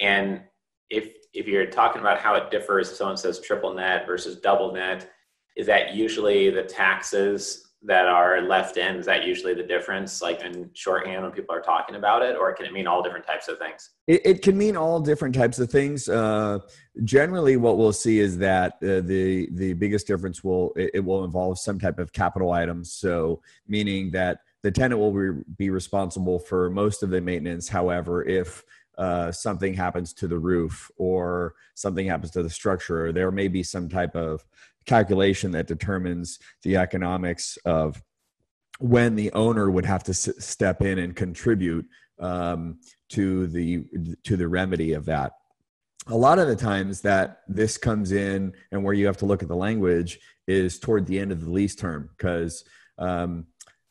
And if if you're talking about how it differs, if someone says triple net versus double net, is that usually the taxes that are left in? Is that usually the difference, like in shorthand when people are talking about it, or can it mean all different types of things? It, it can mean all different types of things. Uh, generally, what we'll see is that uh, the the biggest difference will it, it, will involve some type of capital items. So, meaning that the tenant will re- be responsible for most of the maintenance. However, if uh, something happens to the roof or something happens to the structure, or there may be some type of calculation that determines the economics of when the owner would have to s- step in and contribute um, to the to the remedy of that. A lot of the times that this comes in and where you have to look at the language is toward the end of the lease term because um,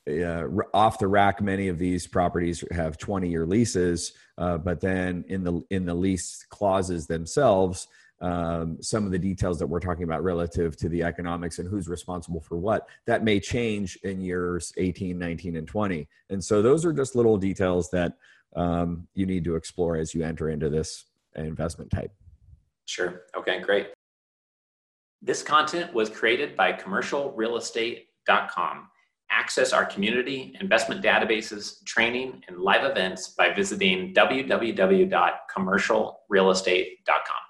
uh, off the rack many of these properties have 20 year leases uh, but then in the in the lease clauses themselves um, some of the details that we're talking about relative to the economics and who's responsible for what that may change in years 18 19 and 20 and so those are just little details that um, you need to explore as you enter into this investment type. Sure. Okay great. This content was created by commercialrealestate.com access our community investment databases training and live events by visiting www.commercialrealestate.com